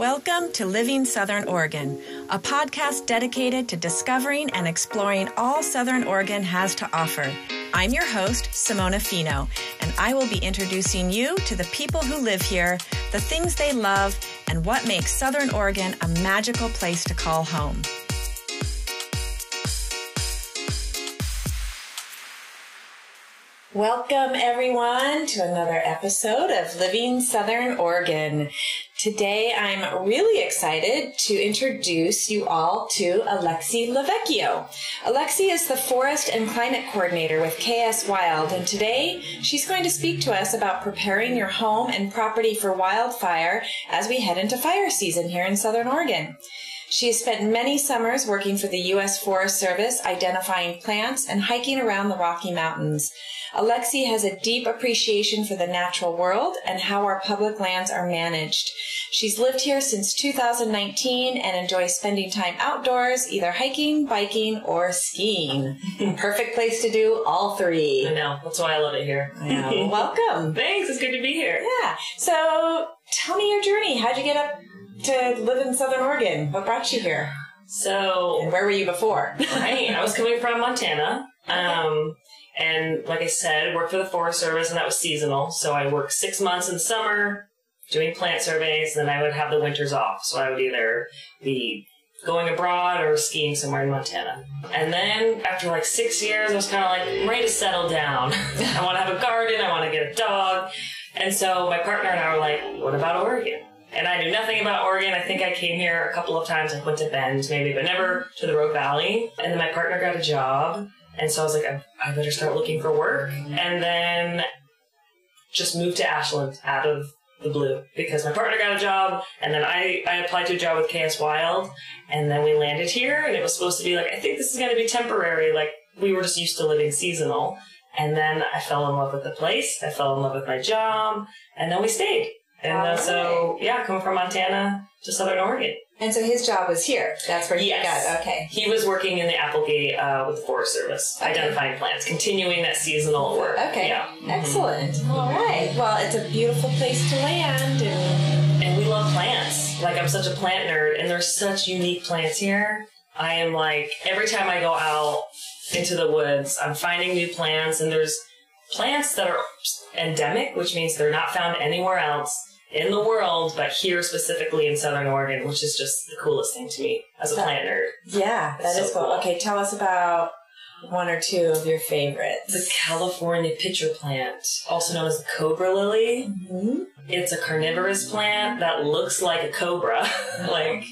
Welcome to Living Southern Oregon, a podcast dedicated to discovering and exploring all Southern Oregon has to offer. I'm your host, Simona Fino, and I will be introducing you to the people who live here, the things they love, and what makes Southern Oregon a magical place to call home. Welcome, everyone, to another episode of Living Southern Oregon. Today, I'm really excited to introduce you all to Alexi Lovechio. Alexi is the Forest and Climate Coordinator with KS Wild, and today she's going to speak to us about preparing your home and property for wildfire as we head into fire season here in Southern Oregon. She has spent many summers working for the U.S. Forest Service, identifying plants and hiking around the Rocky Mountains. Alexi has a deep appreciation for the natural world and how our public lands are managed. She's lived here since 2019 and enjoys spending time outdoors, either hiking, biking, or skiing. Perfect place to do all three. I know. That's why I love it here. Welcome. Thanks. It's good to be here. Yeah. So tell me your journey. How'd you get up to live in Southern Oregon? What brought you here? So, And where were you before? right, I was coming from Montana. Um, and like I said, worked for the Forest Service, and that was seasonal. So I worked six months in the summer doing plant surveys, and then I would have the winters off. So I would either be going abroad or skiing somewhere in Montana. And then after like six years, I was kind of like I'm ready to settle down. I want to have a garden. I want to get a dog. And so my partner and I were like, what about Oregon? And I knew nothing about Oregon. I think I came here a couple of times. I went to Bend maybe, but never to the Rogue Valley. And then my partner got a job. And so I was like, I, I better start looking for work. And then just moved to Ashland out of the blue because my partner got a job and then I, I applied to a job with KS Wild and then we landed here and it was supposed to be like, I think this is going to be temporary. Like we were just used to living seasonal. And then I fell in love with the place. I fell in love with my job and then we stayed. And uh, so, yeah, coming from Montana to Southern Oregon. And so his job was here. That's where he Yes. got. Okay. He was working in the Applegate uh, with the Forest Service, Okay. identifying plants, continuing that seasonal work. Okay. Yeah. Excellent. All right. Well, it's a beautiful place to land, and And we love plants. Like, I'm such a plant nerd, and there's such unique plants here. I am like, every time I go out into the woods, I'm finding new plants, and there's plants that are endemic, which means they're not found anywhere else in the world, but here specifically in Southern Oregon, which is just the coolest thing to me as a plant nerd. yeah, that is So cool. cool. Okay, tell us about one or two of your favorites. The California pitcher plant, also known as the cobra lily. Mhm. It's a carnivorous plant that looks like a cobra. like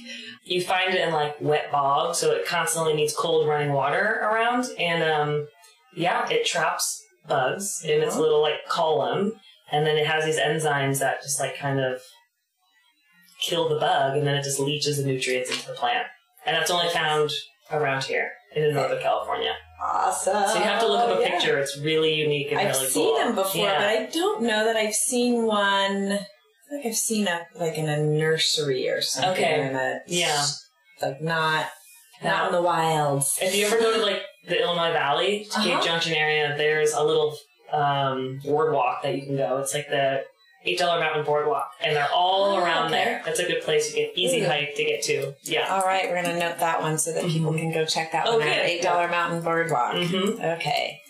you find it in like wet bog, so it constantly needs cold running water around. And um, yeah, it traps bugs in its Uh-huh. little like column, and then it has these enzymes that just like kind of kill the bug, and then it just leaches the nutrients into the plant. And that's only found around here in Northern California. Awesome. So you have to look up a Yeah. picture. It's really unique and I've really seen cool. them before, Yeah. but I don't know that I've seen one. I like I've seen a like in a nursery or something. Okay. or in a- Yeah. Like not not in the wilds. If you ever go to like the Illinois Valley, to Cave Uh-huh. Junction area, there's a little um, boardwalk that you can go. It's like the eight dollar mountain boardwalk, and they're all Oh, around okay. there. That's a good place. to get easy Ooh. hike to get to. Yeah. All right, we're gonna note that one so that people can go check that Oh, one out. Eight dollar Mountain Boardwalk. hmm Okay.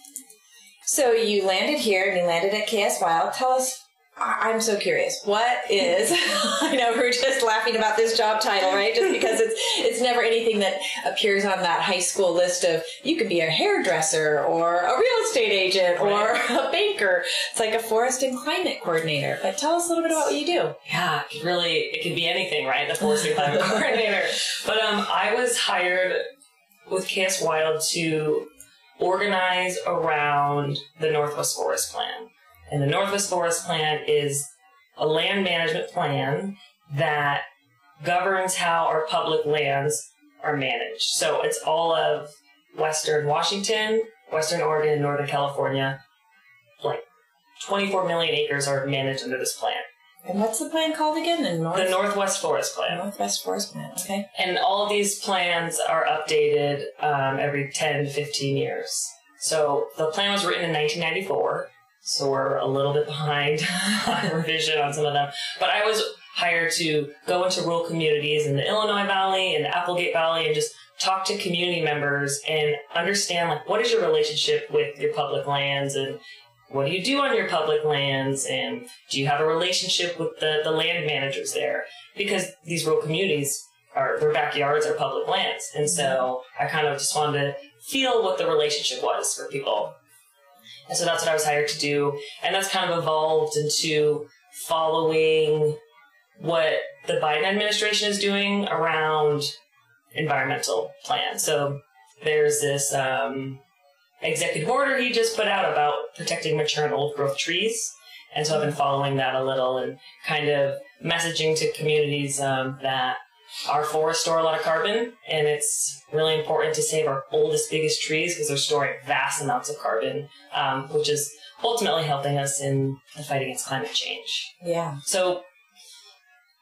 So you landed here and you landed at KS Wild. Tell us. I'm so curious. What is? I know we're just laughing about this job title, right? Just because it's it's never anything that appears on that high school list of you could be a hairdresser or a real estate agent or a banker. It's like a forest and climate coordinator. But tell us a little bit about what you do. Yeah, really, it could be anything, right? The forest and climate coordinator. But um, I was hired with KS Wild to organize around the Northwest Forest Plan. And the Northwest Forest Plan is a land management plan that governs how our public lands are managed. So it's all of Western Washington, Western Oregon, and Northern California. Like 24 million acres are managed under this plan. And what's the plan called again? The North The Northwest Forest Plan. Northwest Forest Plan. Okay. And all of these plans are updated um, every 10 to 15 years. So the plan was written in 1994. So we're a little bit behind on revision on some of them. But I was hired to go into rural communities in the Illinois Valley and the Applegate Valley and just talk to community members and understand like what is your relationship with your public lands and what do you do on your public lands? And do you have a relationship with the, the land managers there? Because these rural communities are their backyards are public lands. And so mm-hmm. i kind of just wanted to feel what the relationship was for people and so that's what i was hired to do and that's kind of evolved into following what the biden administration is doing around environmental plans so there's this um, executive order he just put out about protecting mature and old growth trees. And so I've been following that a little and kind of messaging to communities um, that our forests store a lot of carbon, and it's really important to save our oldest, biggest trees because they're storing vast amounts of carbon, um, which is ultimately helping us in the fight against climate change. Yeah. So,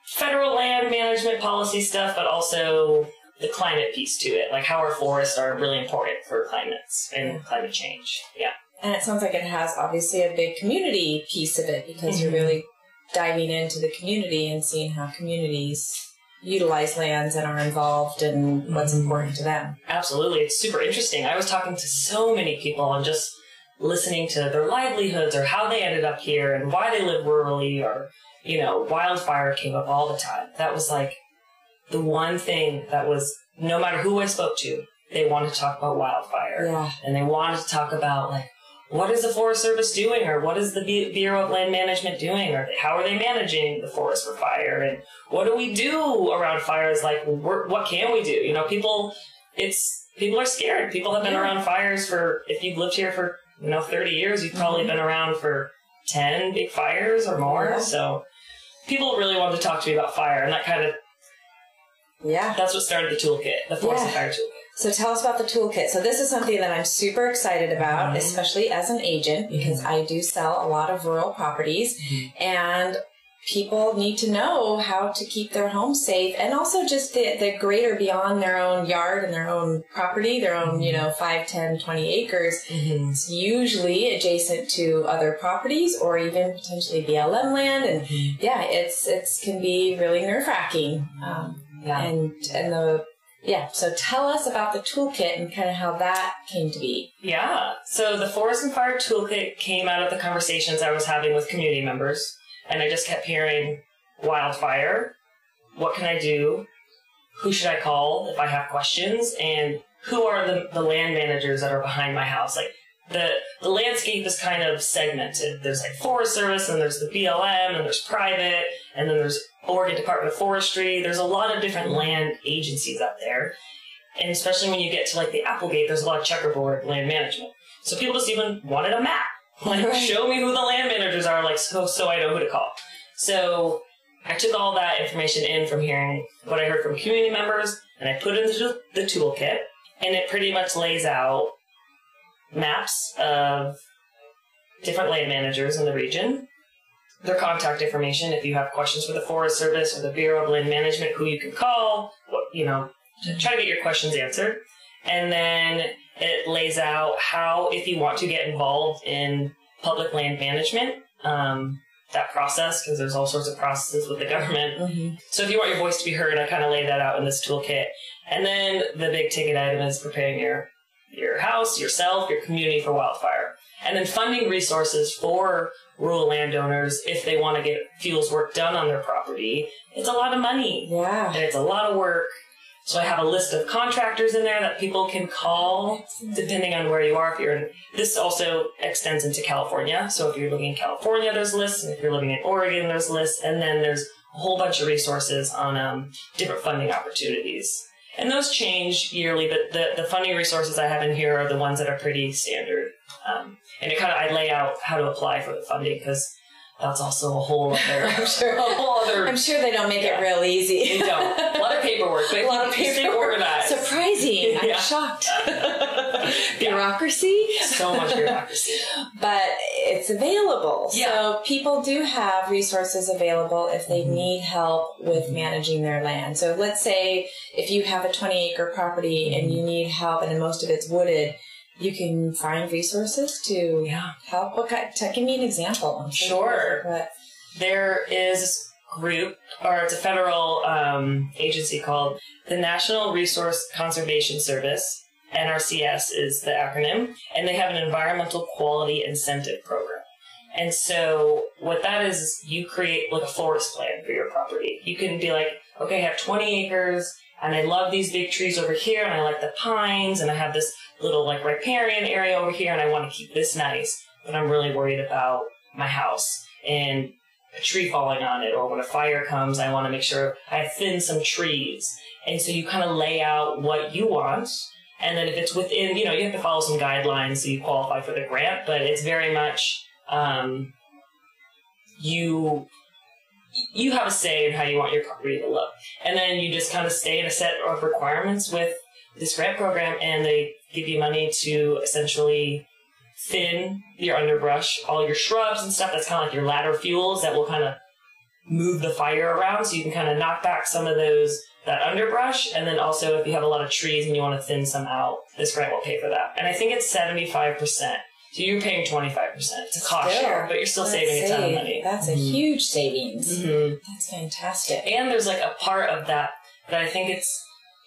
federal land management policy stuff, but also the climate piece to it, like how our forests are really important for climates and climate change. Yeah. And it sounds like it has obviously a big community piece of it because you're Mhm. really diving into the community and seeing how communities utilize lands and are involved in what's Mhm. important to them. Absolutely. It's super interesting. I was talking to so many people and just listening to their livelihoods or how they ended up here and why they live rurally or, you know, wildfire came up all the time. That was like the one thing that was, no matter who I spoke to, they wanted to talk about wildfire. Yeah. And they wanted to talk about like, what is the Forest Service doing, or what is the Bureau of Land Management doing, or how are they managing the forest for fire, and what do we do around fires? Like, what can we do? You know, people, it's people are scared. People have been Yeah. around fires for. If you've lived here for you know thirty years, you've probably Mhm. been around for ten big fires or more. Yeah. So, people really wanted to talk to me about fire, and that kind of Yeah. that's what started the toolkit, the forest and Yeah. fire toolkit. So tell us about the toolkit. So this is something that I'm super excited about, Mhm. especially as an agent, because I do sell a lot of rural properties and people need to know how to keep their home safe and also just the, the greater beyond their own yard and their own property, their own, you know, 5, 10, 20 acres. Mm-hmm. It's usually adjacent to other properties or even potentially BLM land. And yeah, it's, it's can be really nerve wracking. Um, Yeah. and and the yeah so tell us about the toolkit and kind of how that came to be Yeah. So the Forest and Fire Toolkit came out of the conversations I was having with community members. And I just kept hearing wildfire. What can I do? Who should I call if I have questions? And who are the, the land managers that are behind my house? Like the the landscape is kind of segmented. There's like Forest Service and there's the BLM and there's private and then there's Oregon Department of Forestry. There's a lot of different land agencies out there. And especially when you get to like the Applegate, there's a lot of checkerboard land management. So people just even wanted a map. Like, Right. show me who the land managers are, like, so, so I know who to call. So I took all that information in from hearing what I heard from community members, and I put it into the toolkit, and it pretty much lays out maps of different land managers in the region, their contact information if you have questions for the Forest Service or the Bureau of Land Management, who you can call, what, you know, to try to get your questions answered. And then it lays out how, if you want to get involved in public land management, um, that process, because there's all sorts of processes with the government. mm-hmm. So if you want your voice to be heard, I kind of laid that out in this toolkit. And then the big ticket item is preparing your your house, yourself, your community for wildfire. And then funding resources for rural landowners if they want to get fuels work done on their property. It's a lot of money yeah and it's a lot of work. So I have a list of contractors in there that people can call depending on where you are. If you're in, this also extends into California. So if you're living in California, there's lists, and if you're living in Oregon, there's lists, and then there's a whole bunch of resources on um, different funding opportunities. And those change yearly, but the, the funding resources I have in here are the ones that are pretty standard. Um, and it kind of I lay out how to apply for the funding because that's also a whole other, I'm sure. a whole other i'm sure they don't make Yeah. it real easy they don't. A lot of paperwork, but a lot of paperwork organized. surprising i'm shocked bureaucracy So much bureaucracy. but it's available. Yeah. So people do have resources available if they Mhm. need help with managing their land. So let's say if you have a 20 acre property and you need help and most of it's wooded, you can find resources to Yeah. help. What kind? Give me an example. I'm Sure. But There is group, or it's a federal um, agency called the National Resource Conservation Service. NRCS is the acronym, and they have an environmental quality incentive program. And so what that is, is you create like a forest plan for your property. You can be like, okay, I have 20 acres and I love these big trees over here and I like the pines and I have this little like riparian area over here and I want to keep this nice, but I'm really worried about my house and a tree falling on it or when a fire comes, I want to make sure I thin some trees. And so you kind of lay out what you want. And then if it's within, you know, you have to follow some guidelines so you qualify for the grant, but it's very much, um, you, you have a say in how you want your property to look. And then you just kind of stay in a set of requirements with this grant program and they give you money to essentially thin your underbrush, all your shrubs and stuff. That's kind of like your ladder fuels that will kind of move the fire around. So you can kind of knock back some of those, that underbrush. And then also if you have a lot of trees and you want to thin some out, this grant will pay for that. And I think it's 75%. So you're paying 25%. It's a cost Still, share, but you're still that's saving a ton of money. That's a Mhm. huge savings. Mhm. That's fantastic. And there's like a part of that that I think it's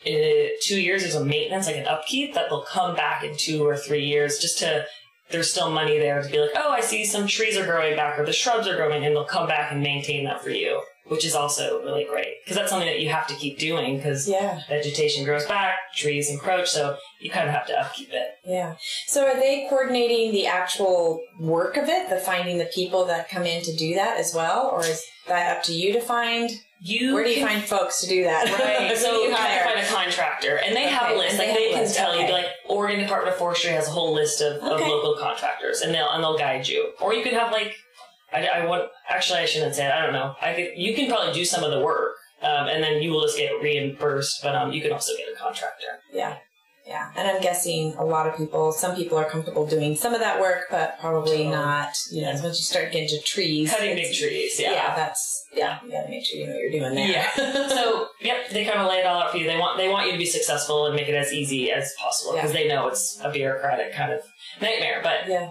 uh, two years as a maintenance, like an upkeep, that they'll come back in two or three years just to. There's still money there to be like, oh, I see some trees are growing back or the shrubs are growing, and they'll come back and maintain that for you, which is also really great because that's something that you have to keep doing because Yeah, vegetation grows back, trees encroach, so you kind of have to upkeep it. Yeah. So are they coordinating the actual work of it, the finding the people that come in to do that as well, or is that up to you to find? You Where do you find folks to do that? Right. So you have to find a contractor, and they have a list. Like they they, can list, tell you, like Oregon Department of Forestry has a whole list of, of local contractors, and they'll and they'll guide you. Or you could have like, I, I want actually I shouldn't say it. I don't know. I could you can probably do some of the work, um, and then you will just get reimbursed. But um, you can also get a contractor. Yeah. Yeah. And I'm guessing a lot of people, some people are comfortable doing some of that work, but probably not, you know, once you start getting to trees. Cutting big trees, Yeah. yeah. that's, yeah, you gotta make sure you know what you're doing there. Yeah. so yep, they kind of lay it all out for you. They want they want you to be successful and make it as easy as possible because they know it's a bureaucratic kind of nightmare. But yeah.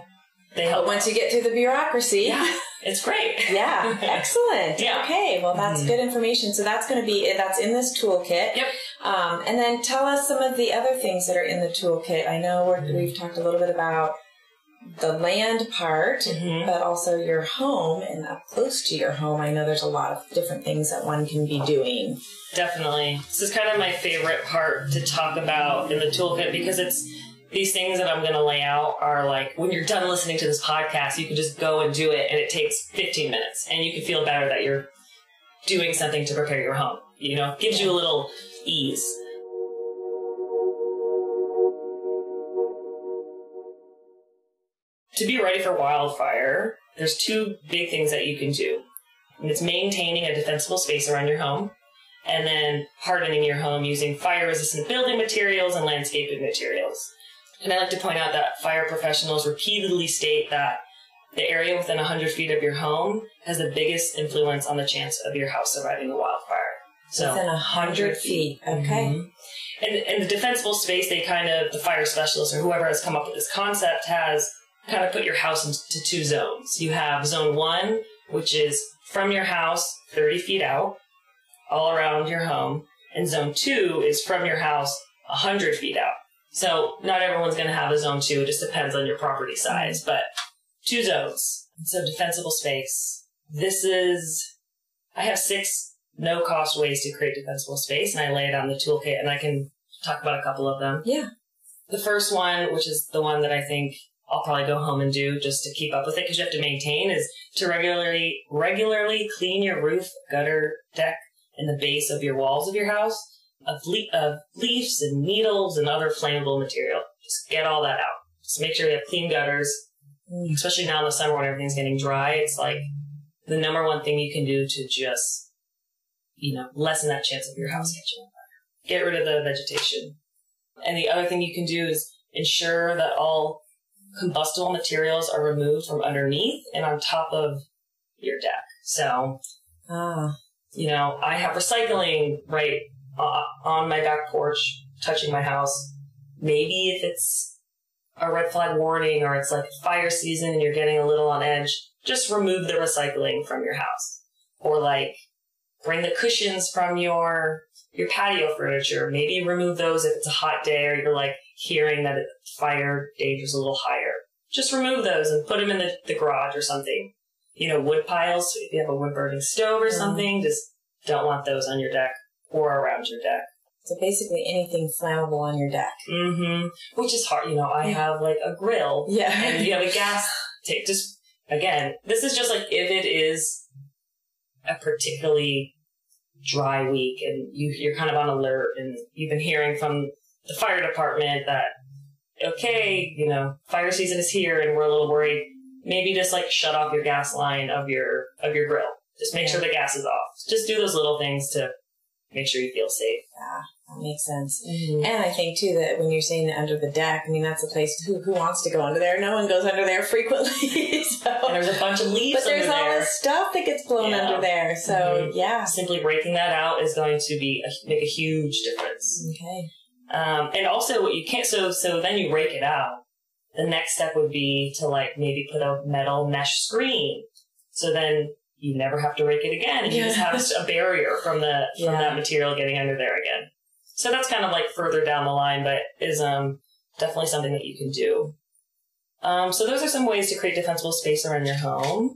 they But help. once you get through the bureaucracy, yeah, it's great. Yeah, excellent. Yeah. Okay, well, that's Mhm. good information. So that's going to be that's in this toolkit. Yep. Um, and then tell us some of the other things that are in the toolkit. I know we're, we've talked a little bit about the land part, Mhm. but also your home and up close to your home. I know there's a lot of different things that one can be doing. Definitely. This is kind of my favorite part to talk about in the toolkit because it's these things that I'm going to lay out are like when you're done listening to this podcast, you can just go and do it and it takes 15 minutes and you can feel better that you're doing something to prepare your home. You know, gives you a little To be ready for wildfire, there's two big things that you can do. And it's maintaining a defensible space around your home and then hardening your home using fire resistant building materials and landscaping materials. And I like to point out that fire professionals repeatedly state that the area within 100 feet of your home has the biggest influence on the chance of your house surviving a wildfire. So Within a hundred feet. Okay. Mhm. And, and the defensible space, they kind of, the fire specialist or whoever has come up with this concept has kind of put your house into two zones. You have zone one, which is from your house 30 feet out, all around your home. And zone two is from your house 100 feet out. So not everyone's going to have a zone two. It just depends on your property size, but two zones. So defensible space. This is, I have six no cost ways to create defensible space and I lay it on the toolkit and I can talk about a couple of them. Yeah. The first one, which is the one that I think I'll probably go home and do just to keep up with it because you have to maintain is to regularly, regularly clean your roof, gutter, deck, and the base of your walls of your house of, le- of leaves and needles and other flammable material. Just get all that out. Just make sure you have clean gutters, Mm. especially now in the summer when everything's getting dry. It's like the number one thing you can do to just, you know, lessen that chance of your house catching on fire. Get rid of the vegetation. And the other thing you can do is ensure that all combustible materials are removed from underneath and on top of your deck. So, Ah. you know, I have recycling right uh, on my back porch, touching my house. Maybe if it's a red flag warning or it's like fire season and you're getting a little on edge, just remove the recycling from your house. Or like bring the cushions from your your patio furniture. Maybe remove those if it's a hot day or you're like hearing that fire danger's a little higher. Just remove those and put them in the, the garage or something. You know, wood piles. If you have a wood burning stove or something, just don't want those on your deck or around your deck. So basically anything flammable on your deck. Mm-hmm. Which is hard. You know, I have like a grill. Yeah. And you have a gas tank. Just, again, this is just like if it is a particularly dry week and you, you're kind of on alert and you've been hearing from the fire department that, okay, you know, fire season is here and we're a little worried. Maybe just like shut off your gas line of your, of your grill. Just make Yeah. sure the gas is off. Just do those little things to make sure you feel safe. Yeah, that makes sense. And I think too that when you're saying that under the deck, I mean that's a place who who wants to go under there. No one goes under there frequently. so. And there's a bunch of leaves but there's all there. this stuff that gets blown Yeah. under there. So Mhm. yeah. Simply breaking that out is going to be a, make a huge difference. Okay. Um, and also, what you can't so so then you rake it out. The next step would be to like maybe put a metal mesh screen. So then you never have to rake it again, you just have a barrier from the from Yeah. that material getting under there again. So that's kind of like further down the line, but is um definitely something that you can do. Um, so those are some ways to create defensible space around your home.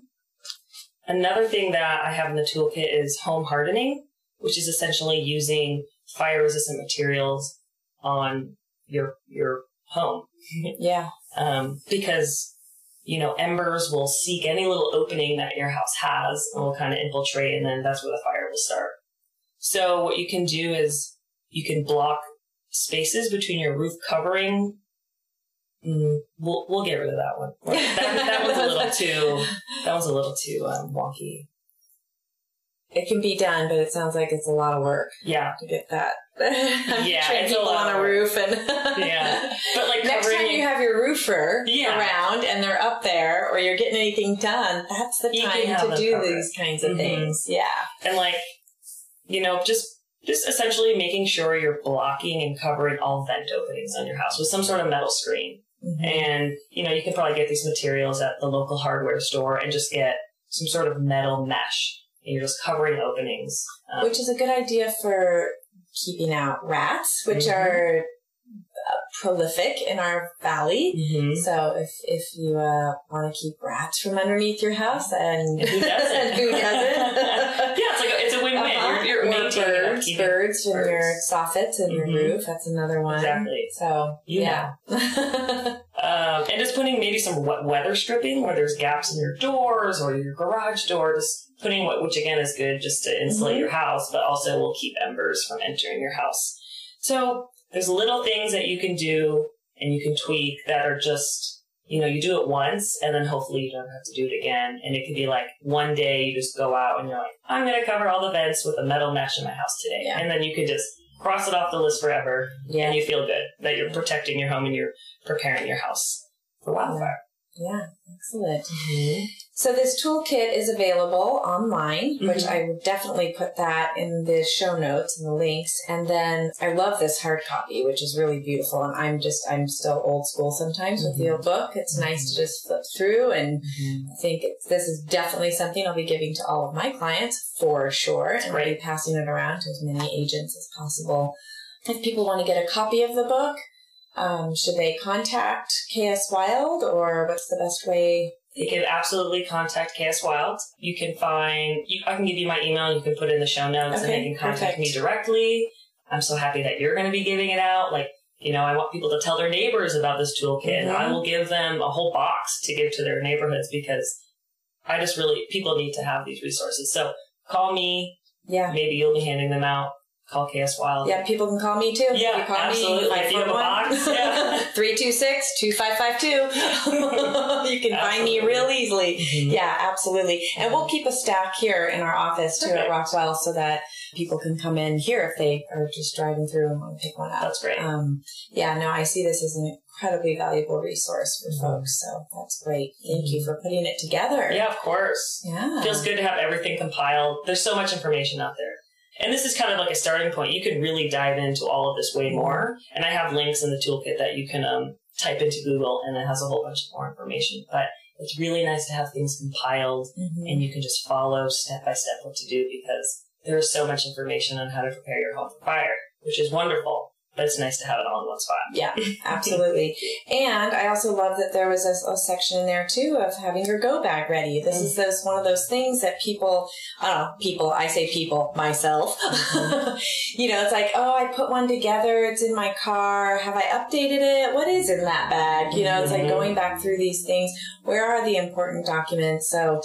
Another thing that I have in the toolkit is home hardening, which is essentially using fire resistant materials on your your home Yeah. um, because you know embers will seek any little opening that your house has and will kind of infiltrate and then that's where the fire will start so what you can do is you can block spaces between your roof covering mm, we'll, we'll get rid of that one that, that one's a little too that one's a little too um, wonky It can be done, but it sounds like it's a lot of work yeah to get that. Yeah, train it's a people lot on a roof and Yeah. but like Next time you have your roofer Yeah. around and they're up there or you're getting anything done, that's the You time to do covered. these kinds of Mhm. things. Yeah. and like you know just just essentially making sure you're blocking and covering all vent openings on your house with some sort of metal screen Mm-hmm. and you know you can probably get these materials at the local hardware store and just get some sort of metal mesh and you're just covering openings um, Which is a good idea for keeping out rats, which Mhm. are uh, prolific in our valley. mhm. So if if you uh, want to keep rats from underneath your house, and And who doesn't who doesn't? yeah you're, you're Or maintaining and birds, birds in your soffits and your Mhm. roof. That's another one. exactly So You yeah, Um, and just putting maybe some wet weather stripping where there's gaps in your doors or your garage door, just putting what, which again is good just to insulate Mhm. your house, but also will keep embers from entering your house. So there's little things that you can do and you can tweak that are just, you know, you do it once and then hopefully you don't have to do it again. And it could be like one day you just go out and you're like, I'm going to cover all the vents with a metal mesh in my house today. Yeah. And then you could just cross it off the list forever yeah, and you feel good that you're protecting your home and you're preparing your house for wildfire. yeah, excellent. Mm-hmm. So this toolkit is available online, which Mhm. I would definitely put that in the show notes and the links. And then I love this hard copy, which is really beautiful. And I'm just, I'm still old school sometimes with the Mhm. old book. It's nice to just flip through and I think it's, this is definitely something I'll be giving to all of my clients for sure. And I'll be passing it around to as many agents as possible. If people want to get a copy of the book, um, should they contact KS Wild or what's the best way? You can absolutely contact KS Wild. You can find, you, I can give you my email and you can put it in the show notes and they can contact perfect. me directly. I'm so happy that you're going to be giving it out. Like, you know, I want people to tell their neighbors about this toolkit and I mm-hmm. will give them a whole box to give to their neighborhoods because I just really, people need to have these resources. So call me. Yeah. Maybe you'll be handing them out. Call KS Wild. Yeah, people can call me too. Yeah, you call absolutely. Me, If you have a box, yeah. 326-2552. you can find me real easily. Mhm. Yeah, absolutely. And we'll keep a stack here in our office too at Perfect. Rockwell so that people can come in here if they are just driving through and want to pick one up. That's great. Um, yeah, no, I see this as an incredibly valuable resource for Mhm. folks. So that's great. Thank you for putting it together. Yeah, of course. Yeah. feels good to have everything compiled. There's so much information out there. And this is kind of like a starting point. You can really dive into all of this way more. And I have links in the toolkit that you can um, type into Google and it has a whole bunch of more information. But it's really nice to have things compiled Mhm. and you can just follow step by step what to do because there is so much information on how to prepare your home for fire, which is wonderful. But it's nice to have it all in one spot. Yeah, absolutely. and I also love that there was a, a section in there too of having your go bag ready. This is those one of those things that people, I don't know, people, I say people, myself. you know, it's like, oh, I put one together, it's in my car. Have I updated it? What is in that bag? You know, it's like Mhm. going back through these things. Where are the important documents? So,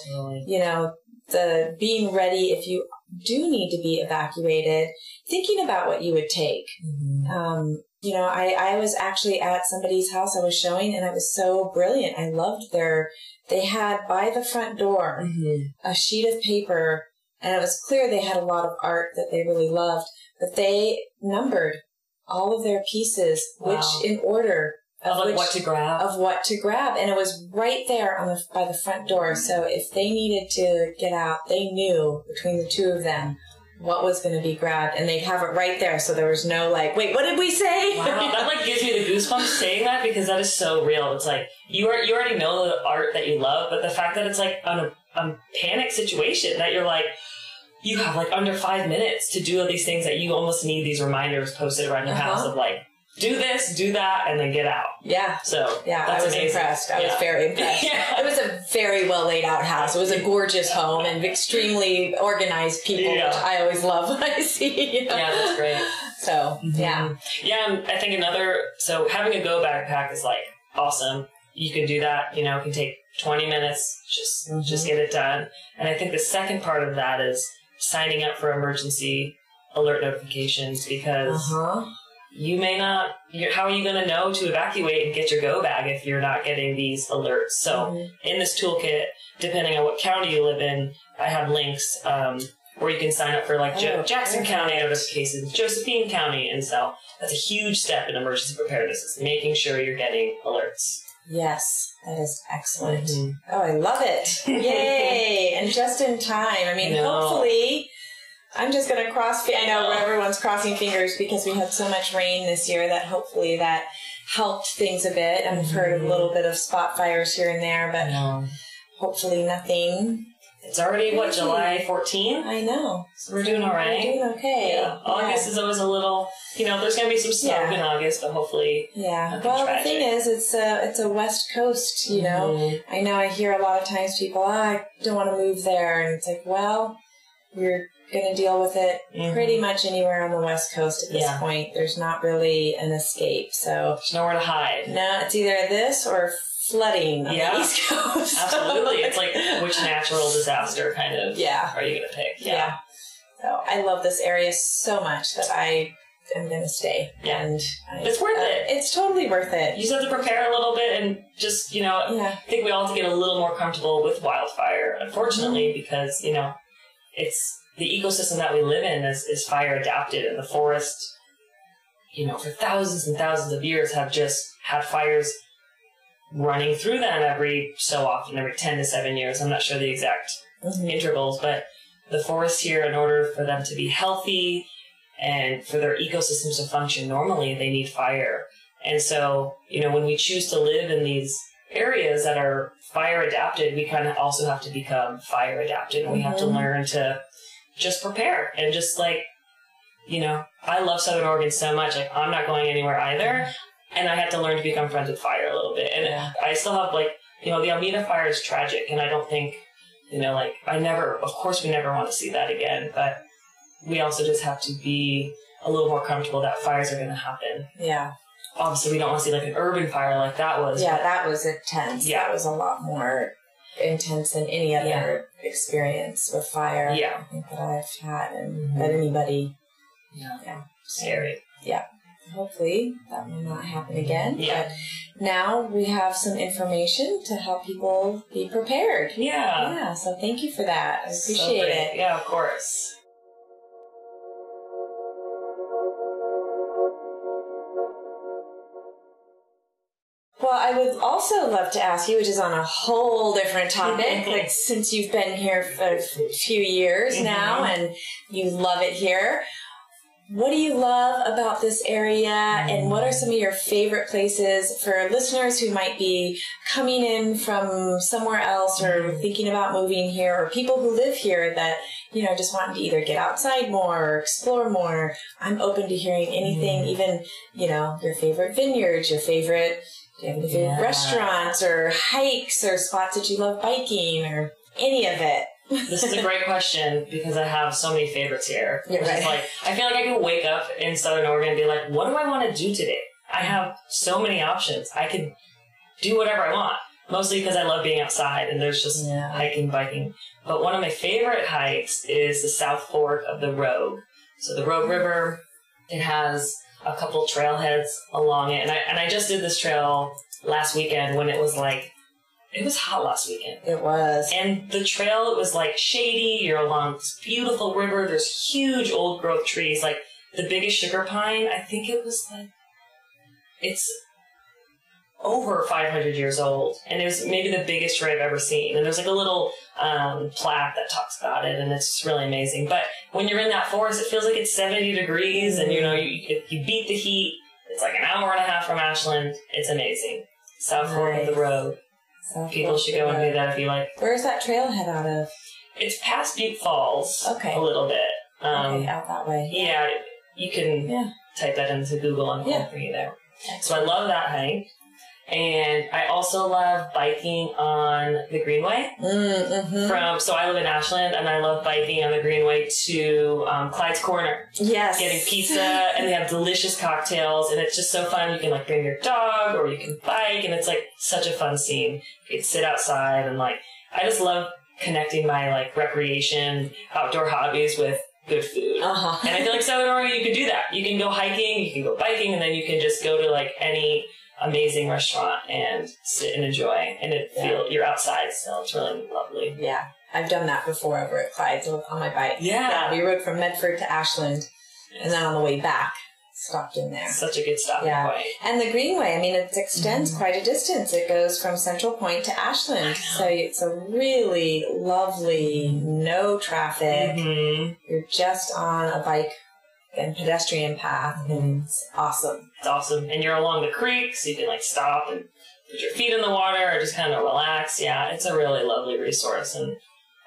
you know, the being ready if you do need to be evacuated, thinking about what you would take. Um, you know, I, I was actually at somebody's house I was showing and it was so brilliant. I loved their, they had by the front door Mhm. a sheet of paper and it was clear they had a lot of art that they really loved, but they numbered all of their pieces, Wow. which in order Of which, what to grab. of what to grab. And it was right there on the, by the front door. So if they needed to get out, they knew between the two of them what was going to be grabbed and they'd have it right there. So there was no like, wait, what did we say? Wow, that like gives me the goosebumps saying that because that is so real. It's like you are you already know the art that you love, but the fact that it's like on a, a panic situation that you're like you have like under five minutes to do all these things that you almost need these reminders posted around your Uh-huh. house of like do this, do that, and then get out. yeah. So Yeah, that's I was amazing. impressed. I was very impressed. Yeah. It was a very well laid out house. It was a gorgeous home and extremely organized people, Yeah. which I always love when I see. You know? Yeah, that's great. So yeah, Yeah, and I think another so having a go backpack is like awesome. You can do that, you know, it can take 20 minutes, just Mhm. just get it done. And I think the second part of that is signing up for emergency alert notifications because uh huh. You may not how are you going to know to evacuate and get your go bag if you're not getting these alerts? So, Mhm. in this toolkit, depending on what county you live in, I have links um, where you can sign up for like Oh, Jo- Jackson perfect. County notifications, Josephine County, and so that's a huge step in emergency preparedness is making sure you're getting alerts. Yes, that is excellent. Mhm. Oh, I love it. Yay. and just in time. I mean, No. hopefully, I'm just going to cross, I know everyone's crossing fingers because we had so much rain this year that hopefully that helped things a bit. I've heard a little bit of spot fires here and there, but hopefully nothing. It's already what July 14. I know. So we're doing all right. We're doing okay. Yeah, August is always a little, you know, there's going to be some snow Yeah. in August, but hopefully. Yeah. Well, tragic. the thing is, it's a it's a West Coast. You know, Mhm. I know I hear a lot of times people, oh, I don't want to move there, and it's like, well, we're going to deal with it Mhm. pretty much anywhere on the West Coast at this Yeah. point. There's not really an escape. So There's nowhere to hide. no, it's either this or flooding on Yeah. the East Coast. Absolutely. It's like which natural disaster kind of yeah, are you going to pick? yeah. So I love this area so much that I am going to stay. Yeah. And I, It's worth uh, it. It's totally worth it. You just have to prepare a little bit and just, you know, Yeah. I think we all have to get a little more comfortable with wildfire, unfortunately, Mm-hmm. because, you know, it's the ecosystem that we live in is, is fire adapted and the forest, you know, for thousands and thousands of years have just had fires running through them every so often, every 10 to 7 years. I'm not sure the exact Mhm. intervals, but the forests here, in order for them to be healthy and for their ecosystems to function normally, they need fire. And so, you know, when we choose to live in these areas that are fire adapted, we kind of also have to become fire adapted and we have to Mhm. learn to just prepare and just like, you know, I love Southern Oregon so much. Like, I'm not going anywhere either. And I had to learn to become friends with fire a little bit. And Yeah. I still have like, you know, the Almeda fire is tragic and I don't think you know, like I never, of course, we never want to see that again, but we also just have to be a little more comfortable that fires are going to happen. Yeah. Obviously, we don't want to see like an urban fire like that was. Yeah, but- that was intense. Yeah. That was a lot more intense than any other Yeah. experience with fire. Yeah. I think that I've had and Mhm. that anybody. yeah, Yeah. scary. Yeah. Hopefully that will not happen again. Yeah. But now we have some information to help people be prepared. Yeah, Yeah. So thank you for that. I appreciate great. it. Yeah, of course. Well, I would also love to ask you, which is on a whole different topic, mm-hmm. like since you've been here for a few years Mhm. now and you love it here, what do you love about this area and what are some of your favorite places for listeners who might be coming in from somewhere else or mm-hmm. thinking about moving here or people who live here that you know just wanting to either get outside more or explore more? I'm open to hearing anything mm-hmm. even you know your favorite vineyards your favorite do you have any favorite Yeah. restaurants or hikes or spots that you love biking or any of it This is a great question because I have so many favorites here. Yeah, right. like I feel like I can wake up in Southern Oregon and be like, what do I want to do today? I have so many options. I could do whatever I want. Mostly because I love being outside and there's just Yeah. hiking, biking. But one of my favorite hikes is the South Fork of the Rogue. So the Rogue River, it has a couple trailheads along it. And I, and I just did this trail last weekend when it was like, it was hot last weekend. it was And the trail it was like shady. You're along this beautiful river. There's huge old growth trees. Like the biggest sugar pine, I think it was like, it's over 500 years old. And it was maybe the biggest tree I've ever seen. And there's like a little um, plaque that talks about it. And it's really amazing. But when you're in that forest, it feels like it's 70 degrees. And you know, you, if you beat the heat. It's like an hour and a half from Ashland. It's amazing. South Fork of the Rogue. South People Fork should go and do that if you like where's that trailhead out of it's past Butte Falls. Okay. A little bit. Um, okay out that way Yeah, you can Yeah. type that into Google and Yeah. bring you there. So I love that hike. And I also love biking on the Greenway. mm-hmm. From so I live in Ashland, and I love biking on the Greenway to um, Clyde's Corner, yes getting pizza, and they have delicious cocktails, and it's just so fun. You can like bring your dog, or you can bike, and it's like such a fun scene. You can sit outside and like I just love connecting my like recreation, outdoor hobbies with good food. uh-huh And I feel like Southern Oregon, you can do that. You can go hiking, you can go biking, and then you can just go to like any amazing restaurant and sit and enjoy. And it Yeah. feel you're outside still. It's really lovely. Yeah, I've done that before over at Clyde's on my bike. Yeah. we rode from Medford to Ashland, and then on the way back, stopped in there. Such a good stopping Yeah. point. And the Greenway, I mean, it extends Mm-hmm. quite a distance. It goes from Central Point to Ashland, so it's a really lovely, no traffic. hmm You're just on a bike and pedestrian path, and mm-hmm. it's awesome. It's awesome. And you're along the creek, so you can like stop and put your feet in the water or just kind of relax. Yeah, it's a really lovely resource. And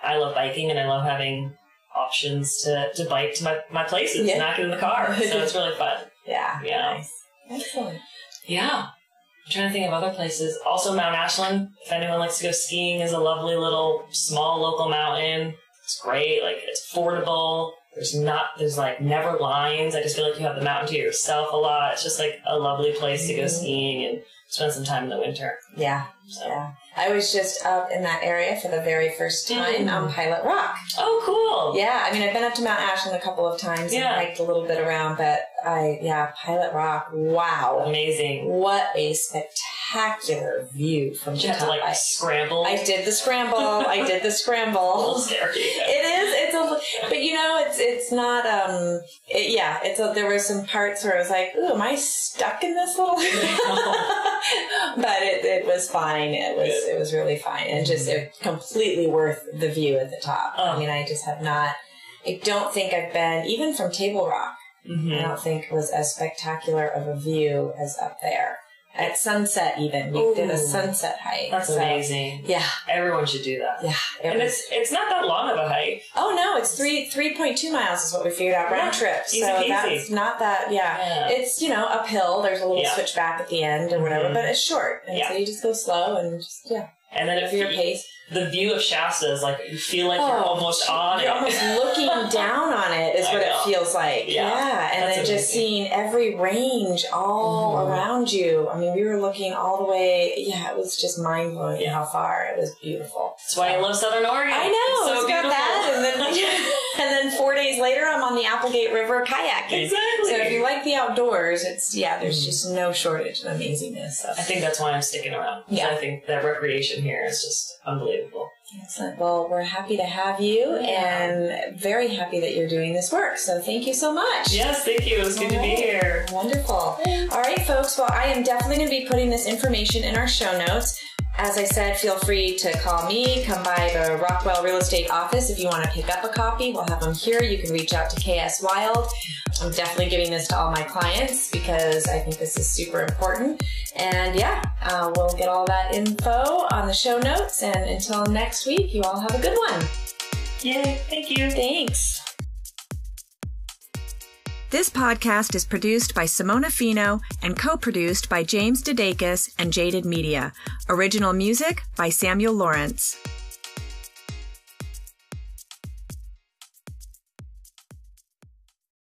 I love biking and I love having options to, to bike to my, my places, Yeah. not get in the car. So it's really fun. Yeah, Yeah. nice, excellent. Yeah. I'm trying to think of other places. Also, Mount Ashland. If anyone likes to go skiing, is a lovely little small local mountain. It's great. Like it's affordable. There's not. There's like never lines. I just feel like you have the mountain to yourself a lot. It's just like a lovely place to go skiing and spend some time in the winter. Yeah, So. yeah. I was just up in that area for the very first time Mm. on Pilot Rock. Oh, cool. Yeah, I mean, I've been up to Mount Ashland a couple of times Yeah. and hiked a little bit around, but I, yeah, Pilot Rock, wow. Amazing. What a spectacular view from Did the you have to top. like I, scramble? I did the scramble. I did the a little scramble. scary. It is. But you know, it's it's not. Um, it, yeah, it's. A, there were some parts where I was like, "Ooh, am I stuck in this little?" but it, it was fine. It was it was really fine, and just it, completely worth the view at the top. Oh. I mean, I just have not. I don't think I've been even from Table Rock. hmm I don't think was as spectacular of a view as up there at sunset. Even we did a sunset hike. That's so- amazing. Yeah, Everyone should do that. yeah. It And was, it's it's not that long of a hike. Oh no, it's three three point two miles is what we figured out round Yeah, trip. easy so peasy. that's not that. Yeah. Yeah. it's you know uphill. There's a little Yeah. switch back at the end and whatever, Mhm. but it's short, and Yeah. so you just go slow and just yeah, And then if your you, pace. The view of Shasta is like you feel like you're Oh, almost on it. You're it. almost looking down on it is I what know. it feels like. Yeah. and That's then just seeing every range all Mhm. around you. I mean, we were looking all the way. Yeah, it was just mind blowing Yeah. how far it was beautiful. That's why I love Southern Oregon. I know. It's so it's got beautiful. that, and then and then four days later, I'm on the Applegate River kayaking. exactly. So if you like the outdoors, it's yeah, there's just no shortage of amazingness. I think that's why I'm sticking around. Yeah. I think that recreation here is just unbelievable. Excellent. Well, we're happy to have you, and very happy that you're doing this work. So thank you so much. Yes, thank you. It was good to be here. Wonderful. All right, folks. Well, I am definitely going to be putting this information in our show notes. As I said, feel free to call me. Come by the Rockwell Real Estate office if you want to pick up a copy. We'll have them here. You can reach out to KS Wild. I'm definitely giving this to all my clients because I think this is super important. And yeah, uh, we'll get all that info on the show notes. And until next week, you all have a good one. Yay, thank you. Thanks. This podcast is produced by Simona Fino and co-produced by James Dedakis and Jaded Media. Original music by Samuel Lawrence.